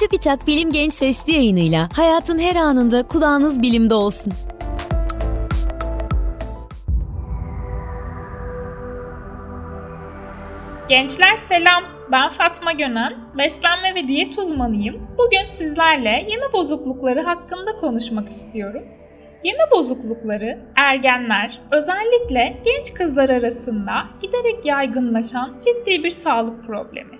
Çubitak Bilim Genç Sesli yayınıyla hayatın her anında kulağınız bilimde olsun. Gençler selam. Ben Fatma Gönen, beslenme ve diyet uzmanıyım. Bugün sizlerle yeme bozuklukları hakkında konuşmak istiyorum. Yeme bozuklukları ergenler, özellikle genç kızlar arasında giderek yaygınlaşan ciddi bir sağlık problemi.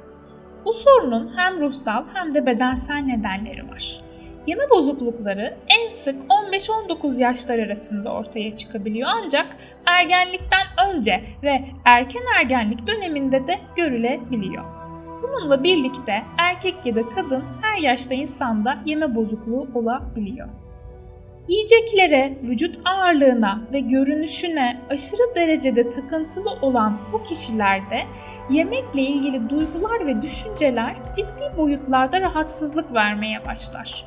Bu sorunun hem ruhsal hem de bedensel nedenleri var. Yeme bozuklukları en sık 15-19 yaşlar arasında ortaya çıkabiliyor ancak ergenlikten önce ve erken ergenlik döneminde de görülebiliyor. Bununla birlikte erkek ya da kadın her yaşta insanda yeme bozukluğu olabiliyor. Yiyeceklere, vücut ağırlığına ve görünüşüne aşırı derecede takıntılı olan bu kişilerde yemekle ilgili duygular ve düşünceler ciddi boyutlarda rahatsızlık vermeye başlar.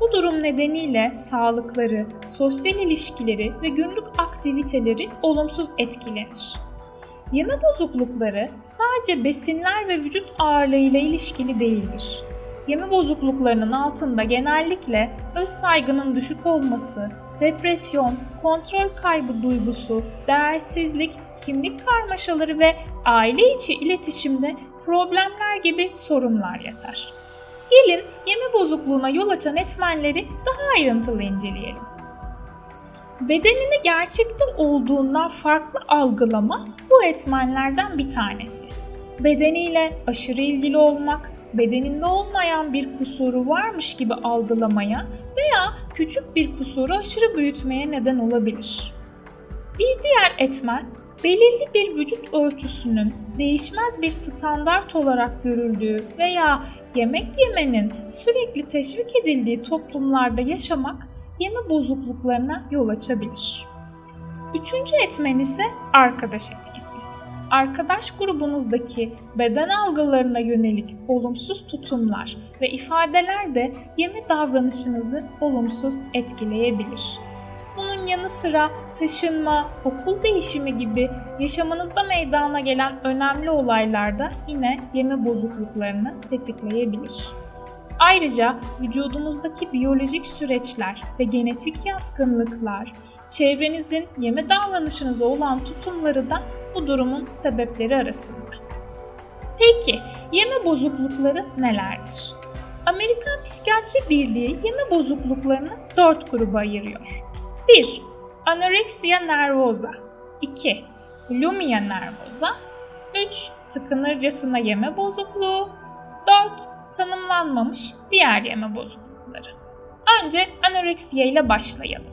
Bu durum nedeniyle sağlıkları, sosyal ilişkileri ve günlük aktiviteleri olumsuz etkilenir. Yeme bozuklukları sadece besinler ve vücut ağırlığıyla ilişkili değildir. Yeme bozukluklarının altında genellikle öz saygının düşük olması, depresyon, kontrol kaybı duygusu, değersizlik, kimlik karmaşaları ve aile içi iletişimde problemler gibi sorunlar yatar. Gelin yeme bozukluğuna yol açan etmenleri daha ayrıntılı inceleyelim. Bedenini gerçekte olduğundan farklı algılama bu etmenlerden bir tanesi. Bedeniyle aşırı ilgili olmak, bedeninde olmayan bir kusuru varmış gibi algılamaya veya küçük bir kusuru aşırı büyütmeye neden olabilir. Bir diğer etmen belirli bir vücut ölçüsünün değişmez bir standart olarak görüldüğü veya yemek yemenin sürekli teşvik edildiği toplumlarda yaşamak yeme bozukluklarına yol açabilir. Üçüncü etmen ise arkadaş etkisi. Arkadaş grubunuzdaki beden algılarına yönelik olumsuz tutumlar ve ifadeler de yeme davranışınızı olumsuz etkileyebilir. Bunun yanı sıra taşınma, okul değişimi gibi yaşamınızda meydana gelen önemli olaylarda yine yeme bozukluklarını tetikleyebilir. Ayrıca vücudumuzdaki biyolojik süreçler ve genetik yatkınlıklar, çevrenizin yeme davranışınıza olan tutumları da bu durumun sebepleri arasında. Peki yeme bozuklukları nelerdir? Amerikan Psikiyatri Birliği yeme bozukluklarını dört gruba ayırıyor. 1. Anoreksiya nervoza 2. Bulimia nervoza 3. Tıkınırcasına yeme bozukluğu 4. Tanımlanmamış diğer yeme bozuklukları. Önce anoreksiya ile başlayalım.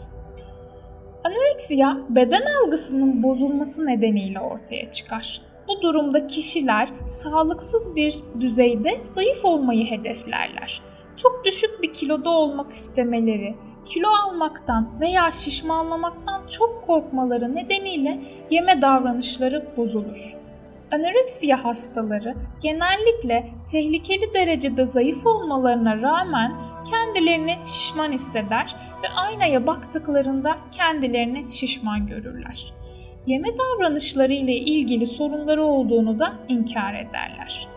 Anoreksiya beden algısının bozulması nedeniyle ortaya çıkar. Bu durumda kişiler sağlıksız bir düzeyde zayıf olmayı hedeflerler. Çok düşük bir kiloda olmak istemeleri, kilo almaktan veya şişmanlamaktan çok korkmaları nedeniyle yeme davranışları bozulur. Anoreksiya hastaları genellikle tehlikeli derecede zayıf olmalarına rağmen kendilerini şişman hisseder ve aynaya baktıklarında kendilerini şişman görürler. Yeme davranışları ile ilgili sorunları olduğunu da inkar ederler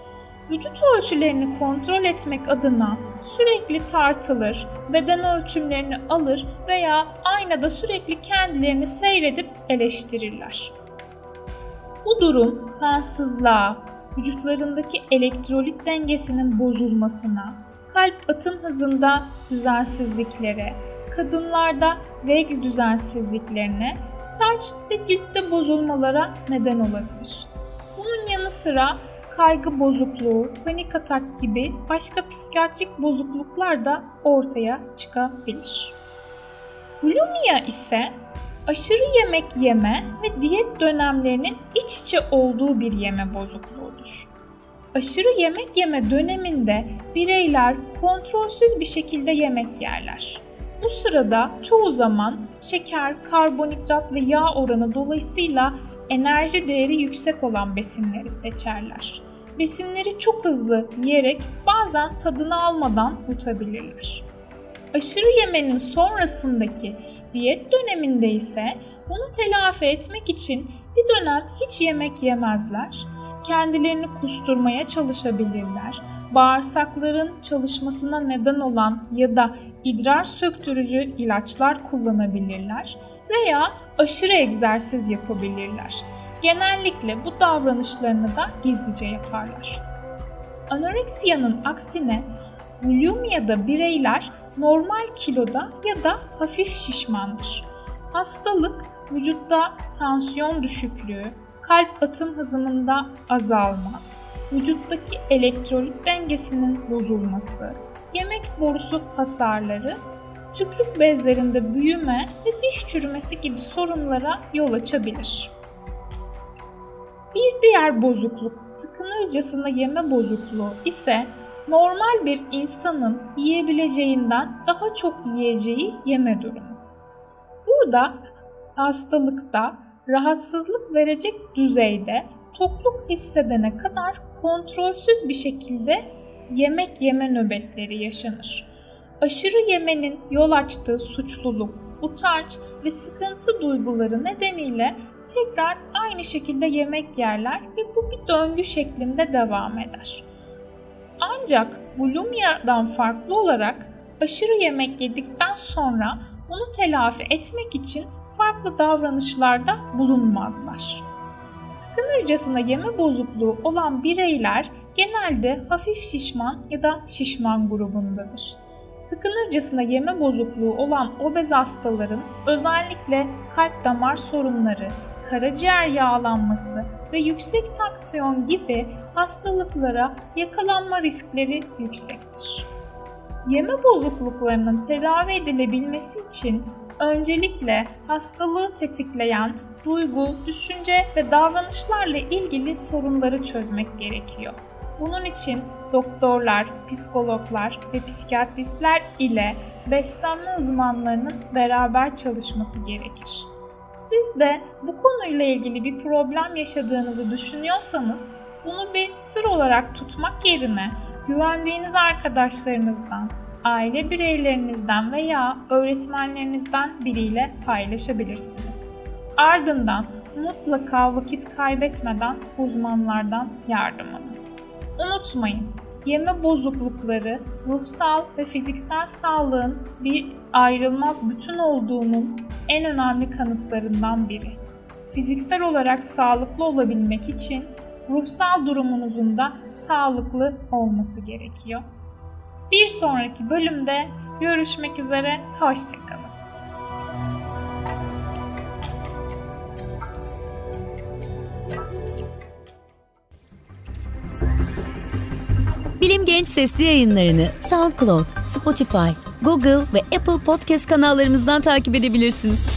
vücut ölçülerini kontrol etmek adına sürekli tartılır, beden ölçümlerini alır veya aynada sürekli kendilerini seyredip eleştirirler. Bu durum kansızlığa, vücutlarındaki elektrolit dengesinin bozulmasına, kalp atım hızında düzensizliklere, kadınlarda regl düzensizliklerine, saç ve ciltte bozulmalara neden olabilir. Bunun yanı sıra kaygı bozukluğu, panik atak gibi başka psikiyatrik bozukluklar da ortaya çıkabilir. Bulimia ise aşırı yemek yeme ve diyet dönemlerinin iç içe olduğu bir yeme bozukluğudur. Aşırı yemek yeme döneminde bireyler kontrolsüz bir şekilde yemek yerler. Bu sırada çoğu zaman şeker, karbonhidrat ve yağ oranı dolayısıyla enerji değeri yüksek olan besinleri seçerler. Besinleri çok hızlı yiyerek bazen tadını almadan yutabilirler. Aşırı yemenin sonrasındaki diyet döneminde ise bunu telafi etmek için bir dönem hiç yemek yemezler. Kendilerini kusturmaya çalışabilirler. Bağırsakların çalışmasına neden olan ya da idrar söktürücü ilaçlar kullanabilirler veya aşırı egzersiz yapabilirler. Genellikle bu davranışlarını da gizlice yaparlar. Anoreksiyanın aksine bulimiyada bireyler normal kiloda ya da hafif şişmandır. Hastalık vücutta tansiyon düşüklüğü, kalp atım hızında azalma, vücuttaki elektrolit dengesinin bozulması, yemek borusu hasarları, tükrük bezlerinde büyüme ve diş çürümesi gibi sorunlara yol açabilir. Bir diğer bozukluk tıkınırcasına yeme bozukluğu ise normal bir insanın yiyebileceğinden daha çok yiyeceği yeme durumu. Burada hastalıkta rahatsızlık verecek düzeyde tokluk hissedene kadar kontrolsüz bir şekilde yemek yeme nöbetleri yaşanır. Aşırı yemenin yol açtığı suçluluk, utanç ve sıkıntı duyguları nedeniyle tekrar aynı şekilde yemek yerler ve bu bir döngü şeklinde devam eder. Ancak bulimiyadan farklı olarak aşırı yemek yedikten sonra bunu telafi etmek için farklı davranışlarda bulunmazlar. Tıkınırcasına yeme bozukluğu olan bireyler genelde hafif şişman ya da şişman grubundadır. Tıkınırcasına yeme bozukluğu olan obez hastaların özellikle kalp damar sorunları, karaciğer yağlanması ve yüksek tansiyon gibi hastalıklara yakalanma riskleri yüksektir. Yeme bozukluklarının tedavi edilebilmesi için öncelikle hastalığı tetikleyen duygu, düşünce ve davranışlarla ilgili sorunları çözmek gerekiyor. Bunun için doktorlar, psikologlar ve psikiyatristler ile beslenme uzmanlarının beraber çalışması gerekir. Siz de bu konuyla ilgili bir problem yaşadığınızı düşünüyorsanız bunu bir sır olarak tutmak yerine güvendiğiniz arkadaşlarınızdan, aile bireylerinizden veya öğretmenlerinizden biriyle paylaşabilirsiniz. Ardından mutlaka vakit kaybetmeden uzmanlardan yardım alın. Unutmayın, yeme bozuklukları ruhsal ve fiziksel sağlığın bir ayrılmaz bütün olduğunun en önemli kanıtlarından biri. Fiziksel olarak sağlıklı olabilmek için ruhsal durumunuzun da sağlıklı olması gerekiyor. Bir sonraki bölümde görüşmek üzere, hoşçakalın. Bilim Genç sesli yayınlarını SoundCloud, Spotify, Google ve Apple Podcast kanallarımızdan takip edebilirsiniz.